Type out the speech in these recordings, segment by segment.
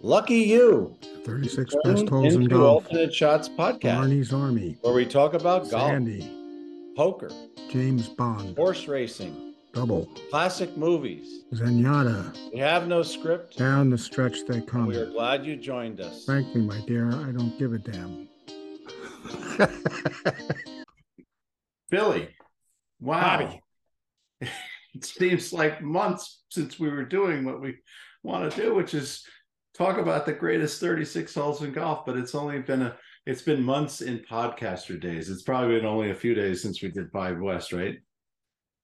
Lucky you. 36 Tune best holes in golf. Alternate Shots podcast, Barney's Army. where we talk about golf, Sandy. poker, James Bond. horse racing, Double. classic movies. Zenyatta. We have no script. Down the stretch they come. We are glad you joined us. Frankly, my dear, I don't give a damn. Billy, wow. Bobby. It seems like months since we were doing what we want to do, which is talk about the greatest 36 holes in golf, but it's only been a it's been months in podcaster days. It's probably been only a few days since we did Five West, right?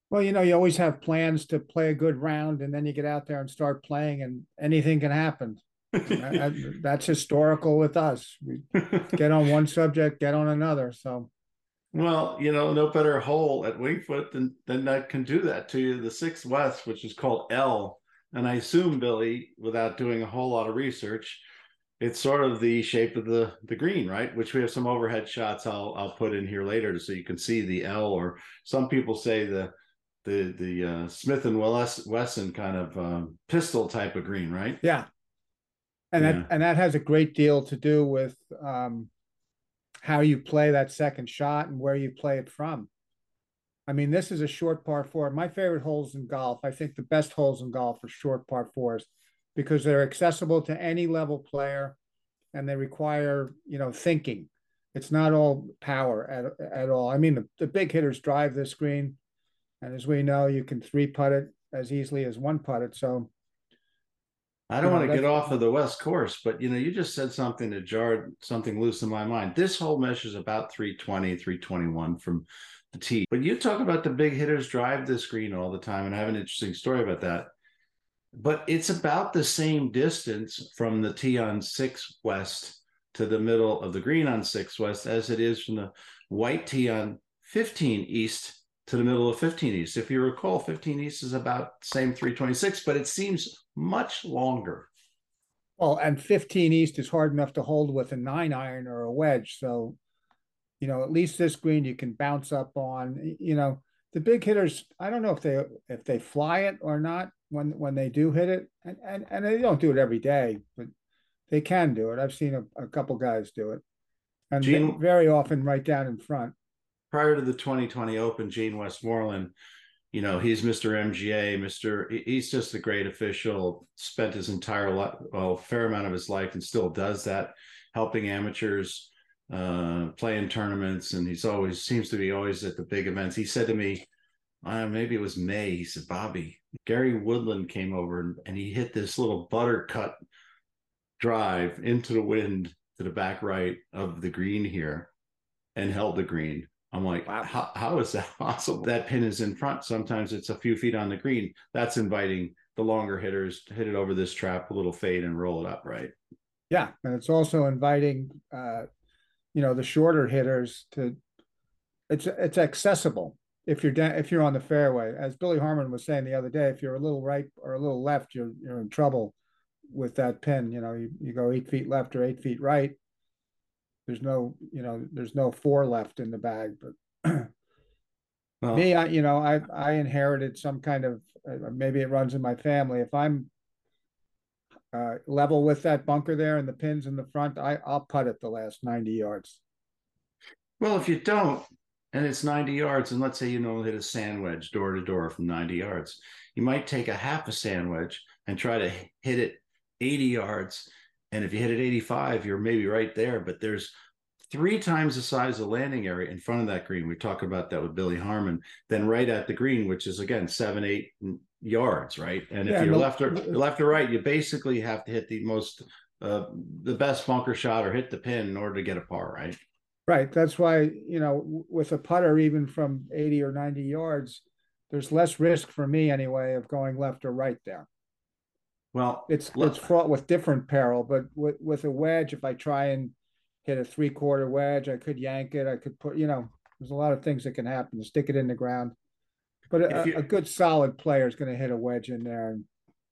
Well, you know, you always have plans to play a good round, and then you get out there and start playing, and anything can happen. That's historical with us. We get on one subject, get on another. So, Well, you know, no better hole at Winged Foot than than that can do that to you. The sixth west, which is called L, and I assume Billy, without doing a whole lot of research, it's sort of the shape of the the green, right? Which we have some overhead shots I'll I'll put in here later so you can see the L, or some people say the the the uh, Smith and Wesson kind of um, pistol type of green, right? yeah. And Yeah. that and that has a great deal to do with um, how you play that second shot and where you play it from. I mean, this is a short par four. My favorite holes in golf, I think the best holes in golf are short par fours because they're accessible to any level player and they require, you know, thinking. It's not all power at, at all. I mean, the, the big hitters drive this green. And as we know, you can three putt it as easily as one putt it. So, I don't want to get off of the West Course, but you know, you just said something that jarred something loose in my mind. This hole measures about 320, 321 from the tee. But you talk about the big hitters drive the green all the time, and I have an interesting story about that. But it's about the same distance from the tee on six west to the middle of the green on six west as it is from the white tee on 15 east to the middle of 15 east. If you recall, 15 east is about same 326, but it seems much longer. well, and 15 East is hard enough to hold with a nine iron or a wedge. So, you know, at least this green you can bounce up on. You know, the big hitters, I don't know if they if they fly it or not when when they do hit it. And and, and they don't do it every day, but they can do it. I've seen a, a couple guys do it. And Gene- very often right down in front. Prior to the 2020 Open, Gene Westmoreland, you know, he's Mr. MGA, Mr. He's just a great official. Spent his entire life, well, fair amount of his life, and still does that, helping amateurs, uh, playing tournaments, and he's always seems to be always at the big events. He said to me, uh, maybe it was May. He said, Bobby, Gary Woodland came over and, and he hit this little buttercut drive into the wind to the back right of the green here and held the green. I'm like, Wow. how, how is that possible? That pin is in front. Sometimes it's a few feet on the green. That's inviting the longer hitters to hit it over this trap, a little fade and roll it up, right? Yeah, and it's also inviting, uh, you know, the shorter hitters to. It's it's accessible if you're down if you're on the fairway. As Billy Harmon was saying the other day, if you're a little right or a little left, you're you're in trouble with that pin. You know, you, you go eight feet left or eight feet right. There's no, you know, there's no four left in the bag. But Well, me, I you know, I I inherited some kind of uh, maybe it runs in my family. If I'm uh, level with that bunker there and the pins in the front, I I'll putt it the last ninety yards. well, if you don't, and it's 90 yards, and let's say you know hit a sand wedge door to door from 90 yards, you might take a half a sand wedge and try to hit it 80 yards. And if you hit it 85, you're maybe right there, but there's three times the size of landing area in front of that green. We talk about that with Billy Harmon, then right at the green, which is again seven, eight yards, right? And if you're no- left or left or right, you basically have to hit the most uh the best bunker shot or hit the pin in order to get a par, right? Right. That's why you know with a putter even from eighty or ninety yards, there's less risk for me anyway of going left or right there. Well, It's it's fraught with different peril, but with with a wedge, if I try and hit a three quarter wedge, I could yank it. I could put you know, there's a lot of things that can happen. Stick it in the ground. But a, you- a good solid player is going to hit a wedge in there and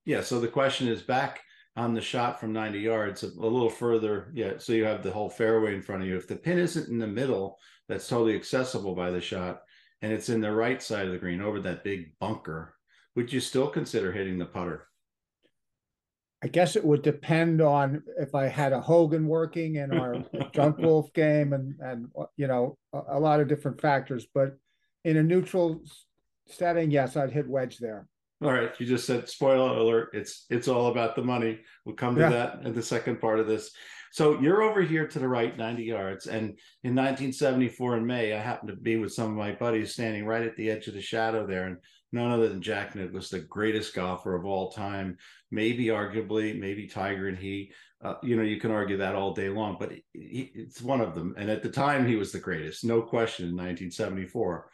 Yeah. So the question is back on the shot from 90 yards, a, a little further. Yeah. So you have the whole fairway in front of you. If the pin isn't in the middle, that's totally accessible by the shot, and it's in the right side of the green over that big bunker, would you still consider hitting the putter? I guess it would depend on if I had a Hogan working in our Junk Wolf game and, and, you know, a, a lot of different factors, but in a neutral setting, yes, I'd hit wedge there. All right, you just said spoiler alert. It's it's all about the money. We'll come to Yeah. that in the second part of this. So you're over here to the right, 90 yards. And in 1974 in May, I happened to be with some of my buddies standing right at the edge of the shadow there. And none other than Jack Nicklaus, the greatest golfer of all time, maybe arguably, maybe Tiger and he. Uh, you know, you can argue that all day long, but he, it's one of them. And at the time, he was the greatest, no question, in 1974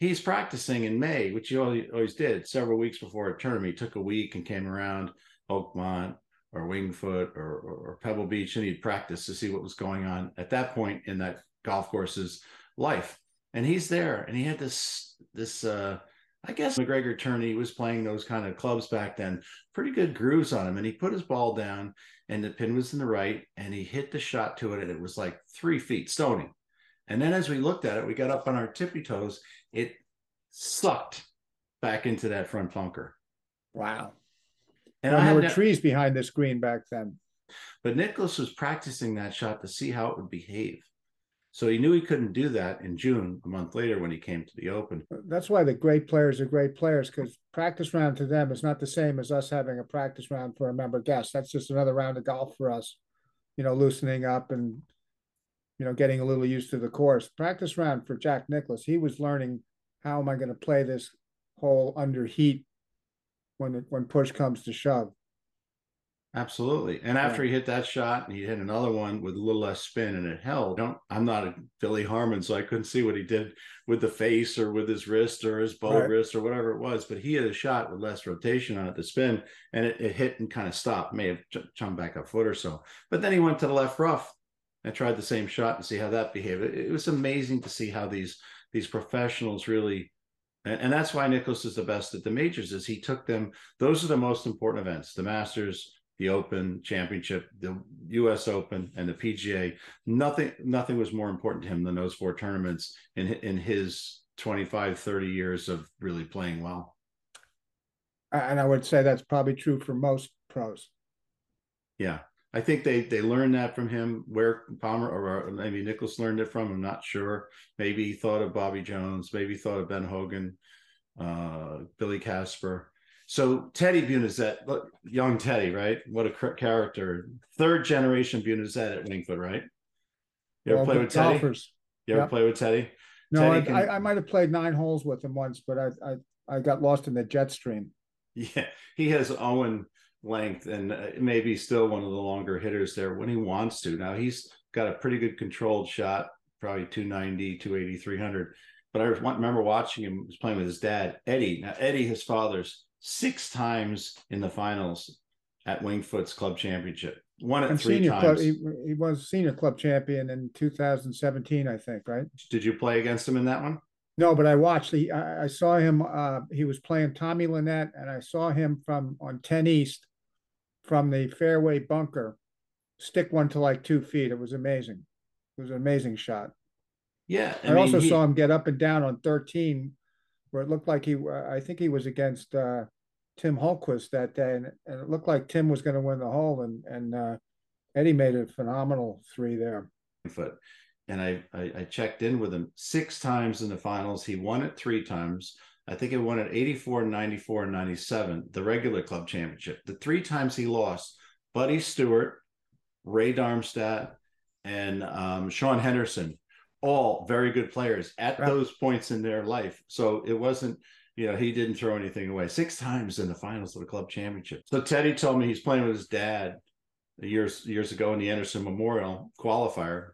he's practicing in May, which he always, did several weeks before a tournament. He took a week and came around Oakmont or Winged Foot or, or, or Pebble Beach and he'd practice to see what was going on at that point in that golf course's life. And he's there and he had this, this, uh, I guess MacGregor tourney was playing those kind of clubs back then, pretty good grooves on him. And he put his ball down and the pin was in the right and he hit the shot to it and it was like three feet stony. And then as we looked at it, we got up on our tippy toes. It sucked back into that front bunker. Wow. And And I there were ne- trees behind this green back then. but Nicklaus was practicing that shot to see how it would behave. So he knew he couldn't do that in June, a month later when he came to the Open. That's why the great players are great players because practice round to them is not the same as us having a practice round for a member guest. That's just another round of golf for us, you know, loosening up and, you know, getting a little used to the course. Practice round for Jack Nicklaus, he was learning how am I going to play this hole under heat when it, when push comes to shove. Absolutely. And after he hit that shot, and he hit another one with a little less spin and it held. Don't I'm not a Billy Harmon, so I couldn't see what he did with the face or with his wrist or his bow Right. wrist or whatever it was. But he had a shot with less rotation on it to spin and it, it hit and kind of stopped, may have ch- chumped back a foot or so. But then he went to the left rough and tried the same shot and see how that behaved. It, it was amazing to see how these these professionals really and, and that's why Nicklaus is the best at the majors is he took them those are the most important events the masters the open championship the us open and the pga nothing nothing was more important to him than those four tournaments in in his 25 30 years of really playing well And I would say that's probably true for most pros. yeah i think they they learned that from him where palmer or maybe nicklaus learned it from i'm not sure maybe he thought of bobby jones maybe he thought of ben hogan uh billy casper so Teddy Bunizet, look, young Teddy, right? What a cr- character! Third generation Bunizet at Winged Foot, right? You ever Well, play with Teddy? golfers. You ever Yep. play with Teddy? No, I, can- I, I might have played nine holes with him once, but I, I, I got lost in the jet stream. Yeah, he has Owen length and uh, maybe still one of the longer hitters there when he wants to. Now he's got a pretty good controlled shot, probably 290, 280, 300. But I remember watching him was playing with his dad, Eddie. Now Eddie, his father's six times in the finals at Winged Foot's club championship. One it And three senior club, times. he, he was senior club champion in 2017, I think, right? Did you play against him in that one? No, but I watched. He, I, I saw him. Uh, he was playing Tommy Lynette, and I saw him from on 10 East from the fairway bunker, stick one to like two feet. It was amazing. It was an amazing shot. Yeah. I, also saw him get up and down on 13, where it looked like he. I think he was against uh, Tim Holquist that day, and, and it looked like Tim was going to win the hole, and and uh, Eddie made a phenomenal three there. foot. And I, I I checked in with him six times in the finals. He won it three times. I think he won it 84, 94, and 97, the regular club championship. The three times he lost, Buddy Stewart, Ray Darmstadt, and um, Sean Henderson, all very good players at Right. those points in their life. So it wasn't, you know, he didn't throw anything away. Six times in the finals of the club championship. So Teddy told me he's playing with his dad years years ago in the Anderson Memorial qualifier.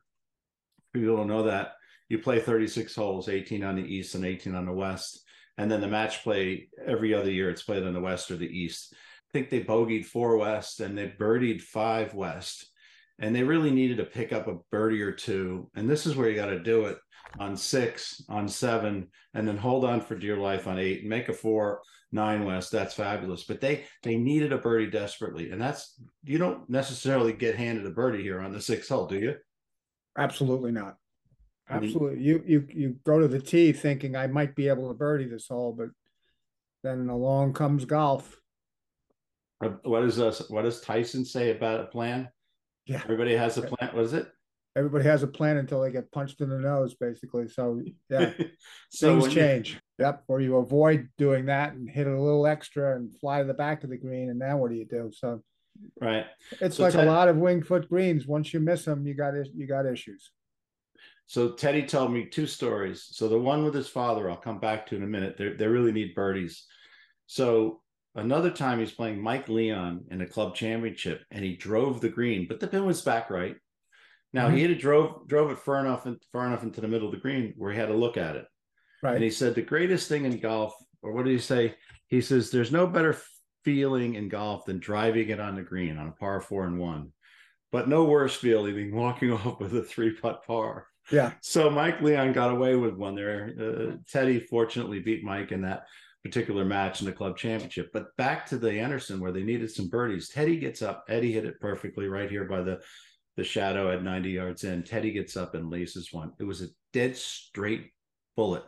People don't know that you play 36 holes, 18 on the east and 18 on the west, and then the match play every other year. It's played on the west or the east. I think they bogeyed four west and they birdied five west, and they really needed to pick up a birdie or two. And this is where you got to do it on six, on seven, and then hold on for dear life on eight and make a four nine west that's fabulous but they they needed a birdie desperately and that's you don't necessarily get handed a birdie here on the sixth hole do you Absolutely not. Absolutely. You you you go to the tee thinking I might be able to birdie this hole, but then along comes golf. What does us? Uh, what does Tyson say about a plan? Yeah. Everybody has a plan. What is it? Everybody has a plan until they get punched in the nose, basically. So yeah, so things when you- change. Yep. Or you avoid doing that and hit it a little extra and fly to the back of the green. And now what do you do? So right. it's So like Ted- a lot of winged foot greens. Once you miss them, you got you got issues. So Teddy told me two stories. So the one with his father, I'll come back to in a minute. They they really need birdies. So another time he's playing Mike Leon in a club championship, and he drove the green, but the pin was back right. Now he mm-hmm. had drove drove it far enough and far enough into the middle of the green where he had to look at it. Right. And he said the greatest thing in golf, or what did he say? He says there's no better feeling in golf than driving it on the green on a par four and one, but no worse feeling than walking off with a three putt par. yeah. So Mike Leon got away with one there. Uh, Teddy fortunately beat Mike in that particular match in the club championship. But back to the Anderson where they needed some birdies. Teddy gets up. Eddie hit it perfectly right here by the the shadow at 90 yards in. Teddy gets up and laces one. It was a dead straight bullet.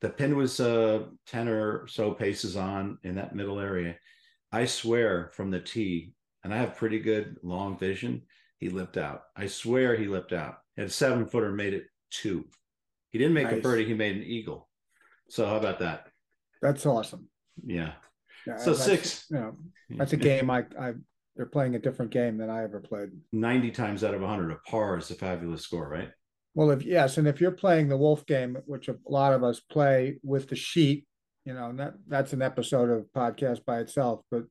The pin was uh 10 or so paces on in that middle area. I swear from the tee, and I have pretty good long vision, he lipped out. I swear he lipped out. And seven footer, made it two. He didn't make a birdie, he made an eagle. So how about that? That's awesome. Yeah. Yeah, So that's- six. You know, that's a game I I they're playing a different game than I ever played. 90 times out of 100, a par is a fabulous score, right? Well, if yes, and if you're playing the wolf game, which a lot of us play with the sheet, you know, that that's an episode of podcast by itself, but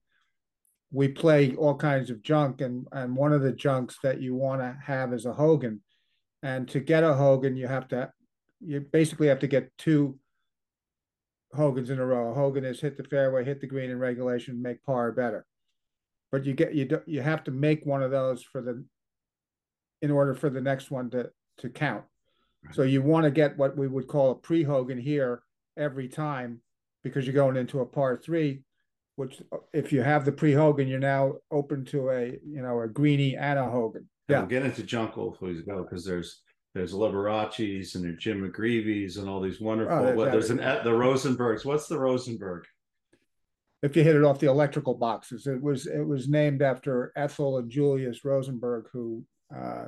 we play all kinds of junk and and one of the junks that you want to have is a Hogan. And to get a Hogan, you have to you basically have to get two Hogans in a row. A Hogan is hit the fairway, hit the green in regulation, make par better. But you get you do, you have to make one of those for the in order for the next one to to count. So you want to get what we would call a pre-Hogan here every time because you're going into a par three, which if you have the pre-Hogan, you're now open to a you know a greenie and a Hogan. Yeah, We'll get into before we go because there's there's Liberace's and there's Jim McGreevy's and all these wonderful. Oh, there's what, there's an the Rosenbergs. What's the Rosenberg? if you hit it off the electrical boxes, it was it was named after Ethel and Julius Rosenberg, who uh,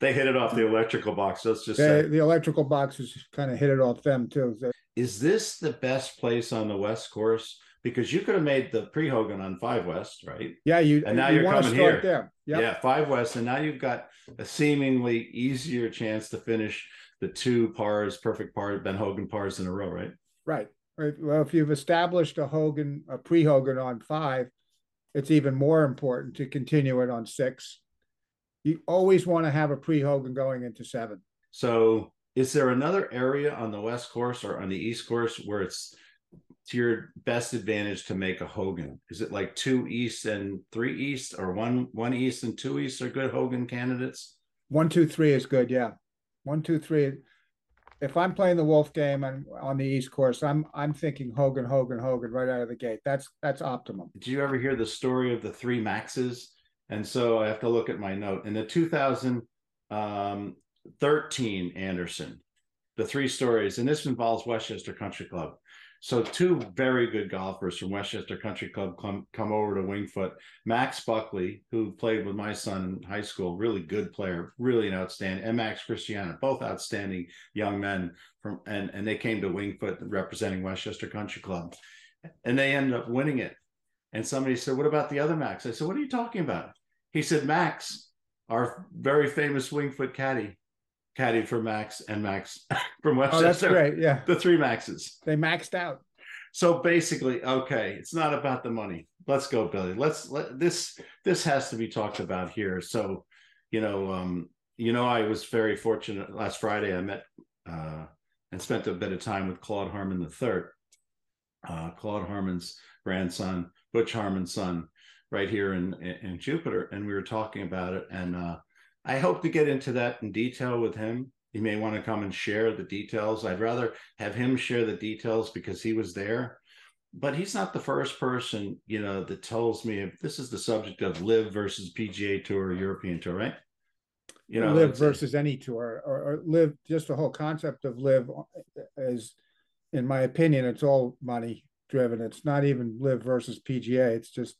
They hit it off the electrical box. Let's just they, say, the electrical boxes kind of hit it off them too. They- is this the best place on the West Course? Because you could have made the pre Hogan on Five West, right? yeah, you And now you to coming start here. there. Yep. Yeah, Five West, and now you've got a seemingly easier chance to finish the two pars, perfect par, Ben Hogan pars in a row, right? Right. Right. Well, if you've established a Hogan, a pre-Hogan on five, it's even more important to continue it on six. You always want to have a pre-Hogan going into seven. So, is there another area on the West Course or on the East Course where it's to your best advantage to make a Hogan? Is it like two East and three East, or one one East and two East are good Hogan candidates? One, two, three is good. Yeah. One, two, three. If I'm playing the Wolf game and on the East Course, I'm I'm thinking Hogan, Hogan, Hogan right out of the gate. That's that's optimum. Did you ever hear the story of the three Maxes? And so I have to look at my note. In the um, 2013 Anderson, the three stories, and this involves Westchester Country Club. So two very good golfers from Westchester Country Club come come over to Winged Foot. Max Buckley, who played with my son in high school, really good player, really an outstanding, and Max Christiana, both outstanding young men from and and they came to Winged Foot representing Westchester Country Club. And they ended up winning it. And somebody said, What about the other Max? I said, What are you talking about? He said, Max, our very famous Winged Foot caddy, caddy for Max and Max from Oh, that's great. Yeah. The three Maxes. They maxed out. So basically, okay, it's not about the money. Let's go, Billy. Let's let this this has to be talked about here. So, you know, um, you know, I was very fortunate last Friday. I met uh and spent a bit of time with Claude Harmon the third. Uh Claude Harmon's grandson, Butch Harmon's son, right here in, in in Jupiter, and we were talking about it. And uh I hope to get into that in detail with him. He may want to come and share the details. I'd rather have him share the details because he was there. But he's not the first person, you know, that tells me if this is the subject of LIV versus PGA Tour European Tour, right? You know, LIV versus any tour or, or LIV just the whole concept of LIV is in my opinion it's all money driven it's not even LIV versus pga it's just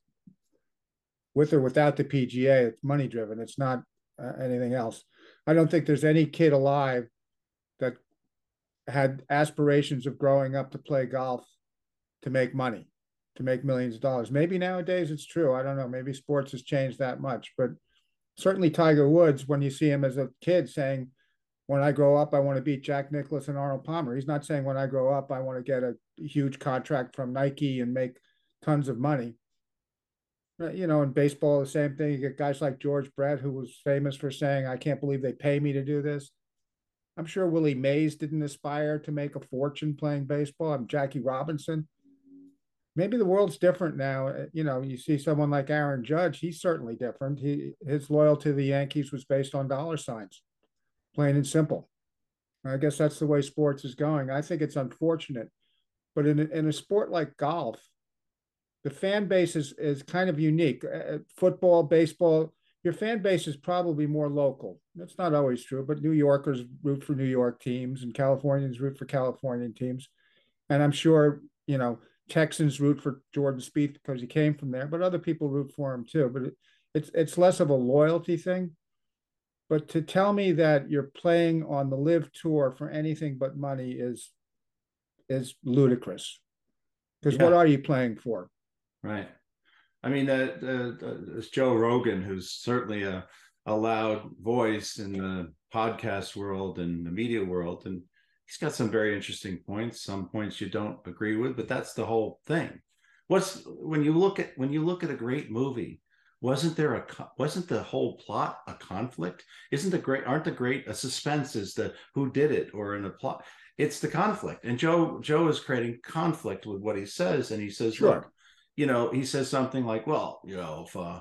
with or without the PGA. It's money driven. It's not anything else. I don't think there's any kid alive that had aspirations of growing up to play golf to make money, to make millions of dollars. Maybe nowadays it's true. I don't know. Maybe sports has changed that much, but certainly Tiger Woods, when you see him as a kid saying, when I grow up, I want to beat Jack Nicklaus and Arnold Palmer. He's not saying when I grow up, I want to get a huge contract from Nike and make tons of money. You know, in baseball, the same thing. You get guys like George Brett, who was famous for saying, I can't believe they pay me to do this. I'm sure Willie Mays didn't aspire to make a fortune playing baseball. I'm Jackie Robinson. Maybe the world's different now. Uh, you know, you see someone like Aaron Judge, he's certainly different. He his loyalty to the Yankees was based on dollar signs plain and simple. I guess that's the way sports is going. I think it's unfortunate, but in in a sport like golf, the fan base is is kind of unique. Uh, football, baseball, your fan base is probably more local. That's not always true, but New Yorkers root for New York teams, and Californians root for Californian teams, and I'm sure you know Texans root for Jordan Spieth because he came from there, but other people root for him too. But it, it's it's less of a loyalty thing but to tell me that you're playing on the LIV tour for anything but money is is ludicrous. Because yeah. what are you playing for? Right. I mean, uh, uh, it's Joe Rogan, who's certainly a, a loud voice in the podcast world and the media world, and he's got some very interesting points. Some points you don't agree with, but that's the whole thing. What's when you look at when you look at a great movie, wasn't there a wasn't the whole plot a conflict isn't the great aren't the great a suspense is the who did it or in a plot it's the conflict and joe joe is creating conflict with what he says and he says sure. look you know he says something like well you know if uh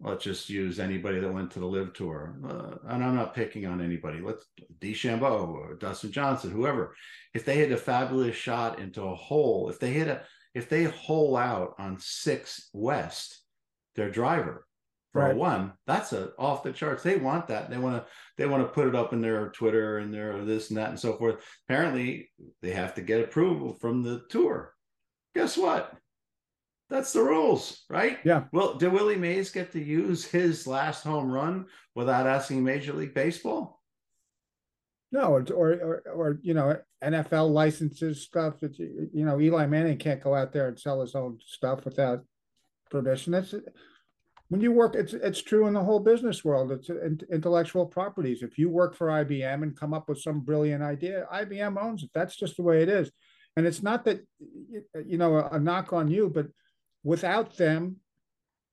let's just use anybody that went to the live tour uh, and i'm not picking on anybody let's DeChambeau or dustin johnson whoever if they hit a fabulous shot into a hole if they hit a if they hole out on six west their driver for right. one. That's a off the charts. They want that. They want to they want to put it up in their Twitter and their this and that and so forth. Apparently, they have to get approval from the tour. Guess what? That's the rules, right? Yeah. Well, did Willie Mays get to use his last home run without asking Major League Baseball? No, or or, or you know NFL licenses stuff. That you know Eli Manning can't go out there and sell his own stuff without permission. That's when you work. It's it's true in the whole business world. It's uh, intellectual properties. If you work for IBM and come up with some brilliant idea, IBM owns it. That's just the way it is. And it's not that you know a, a knock on you, but without them,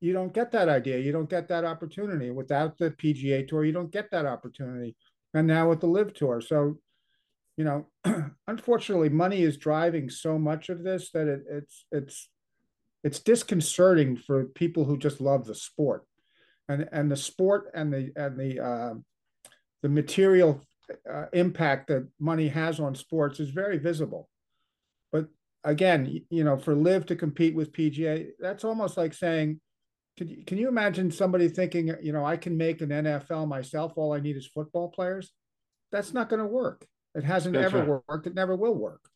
you don't get that idea. You don't get that opportunity. Without the PGA Tour, you don't get that opportunity. And now with the LIV Tour, so you know, unfortunately, money is driving so much of this that it, it's it's it's disconcerting for people who just love the sport and and the sport and the and the uh, the material uh, impact that money has on sports is very visible again you know for LIV to compete with pga that's almost like saying can you, can you imagine somebody thinking you know i can make an nfl myself all i need is football players that's not going to work it hasn't that's ever right. worked it never will work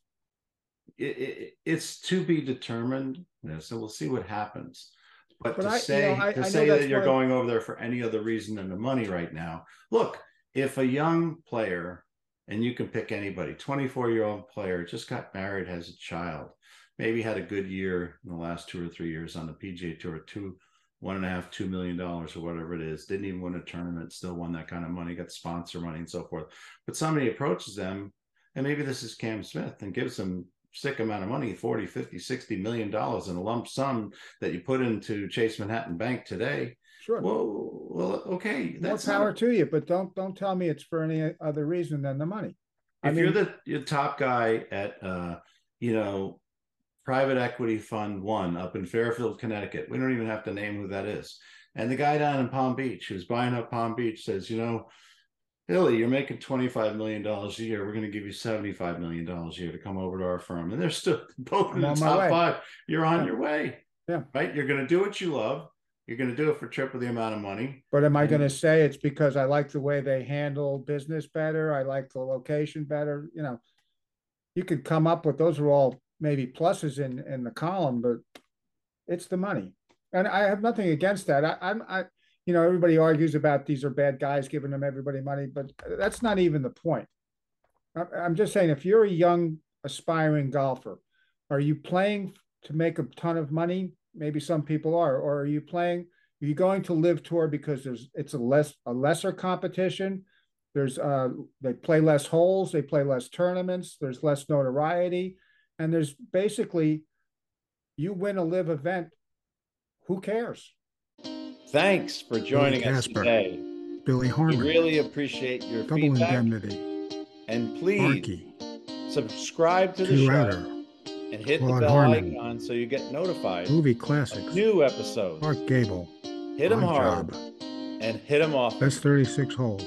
it, it, it's to be determined. You know, so we'll see what happens. But, but to I, say you know, I, to I say that you're going over there for any other reason than the money right now. Look, if a young player, and you can pick anybody, 24 year old player, just got married, has a child, maybe had a good year in the last two or three years on the PGA Tour, two, one and a half, two million dollars or whatever it is, didn't even win a tournament, still won that kind of money, got sponsor money and so forth. But somebody approaches them, and maybe this is Cam Smith, and gives them sick amount of money 40 50 60 million dollars in a lump sum that you put into chase manhattan bank today sure well well okay that's power to you but don't don't tell me it's for any other reason than the money if I mean, you're the you're top guy at uh you know private equity fund one up in fairfield connecticut we don't even have to name who that is and the guy down in palm beach who's buying up palm beach says you know Billy, you're making $25 million a year. We're going to give you $75 million a year to come over to our firm. And they're still both in the top five. You're on yeah. your way. Yeah. Right. You're going to do what you love. You're going to do it for triple the amount of money. But am I and, going to say it's because I like the way they handle business better? I like the location better. You know, you could come up with those are all maybe pluses in in the column, but it's the money. And I have nothing against that. I, I'm, I, you know, everybody argues about these are bad guys giving them everybody money, but that's not even the point. I'm just saying, if you're a young aspiring golfer, are you playing to make a ton of money? Maybe some people are, or are you playing? Are you going to LIV tour because there's it's a less a lesser competition? There's uh they play less holes, they play less tournaments, there's less notoriety, and there's basically you win a LIV event. Who cares? Thanks for joining us Casper. today. Billy We Harmon, really appreciate your Double feedback. Indemnity, And please Arky, subscribe to the show Router, and hit Claude the bell Harmon. icon so you get notified Movie Classics, new episodes. Mark Gable, Hit them hard Job, and hit them off. Best 36 Holes,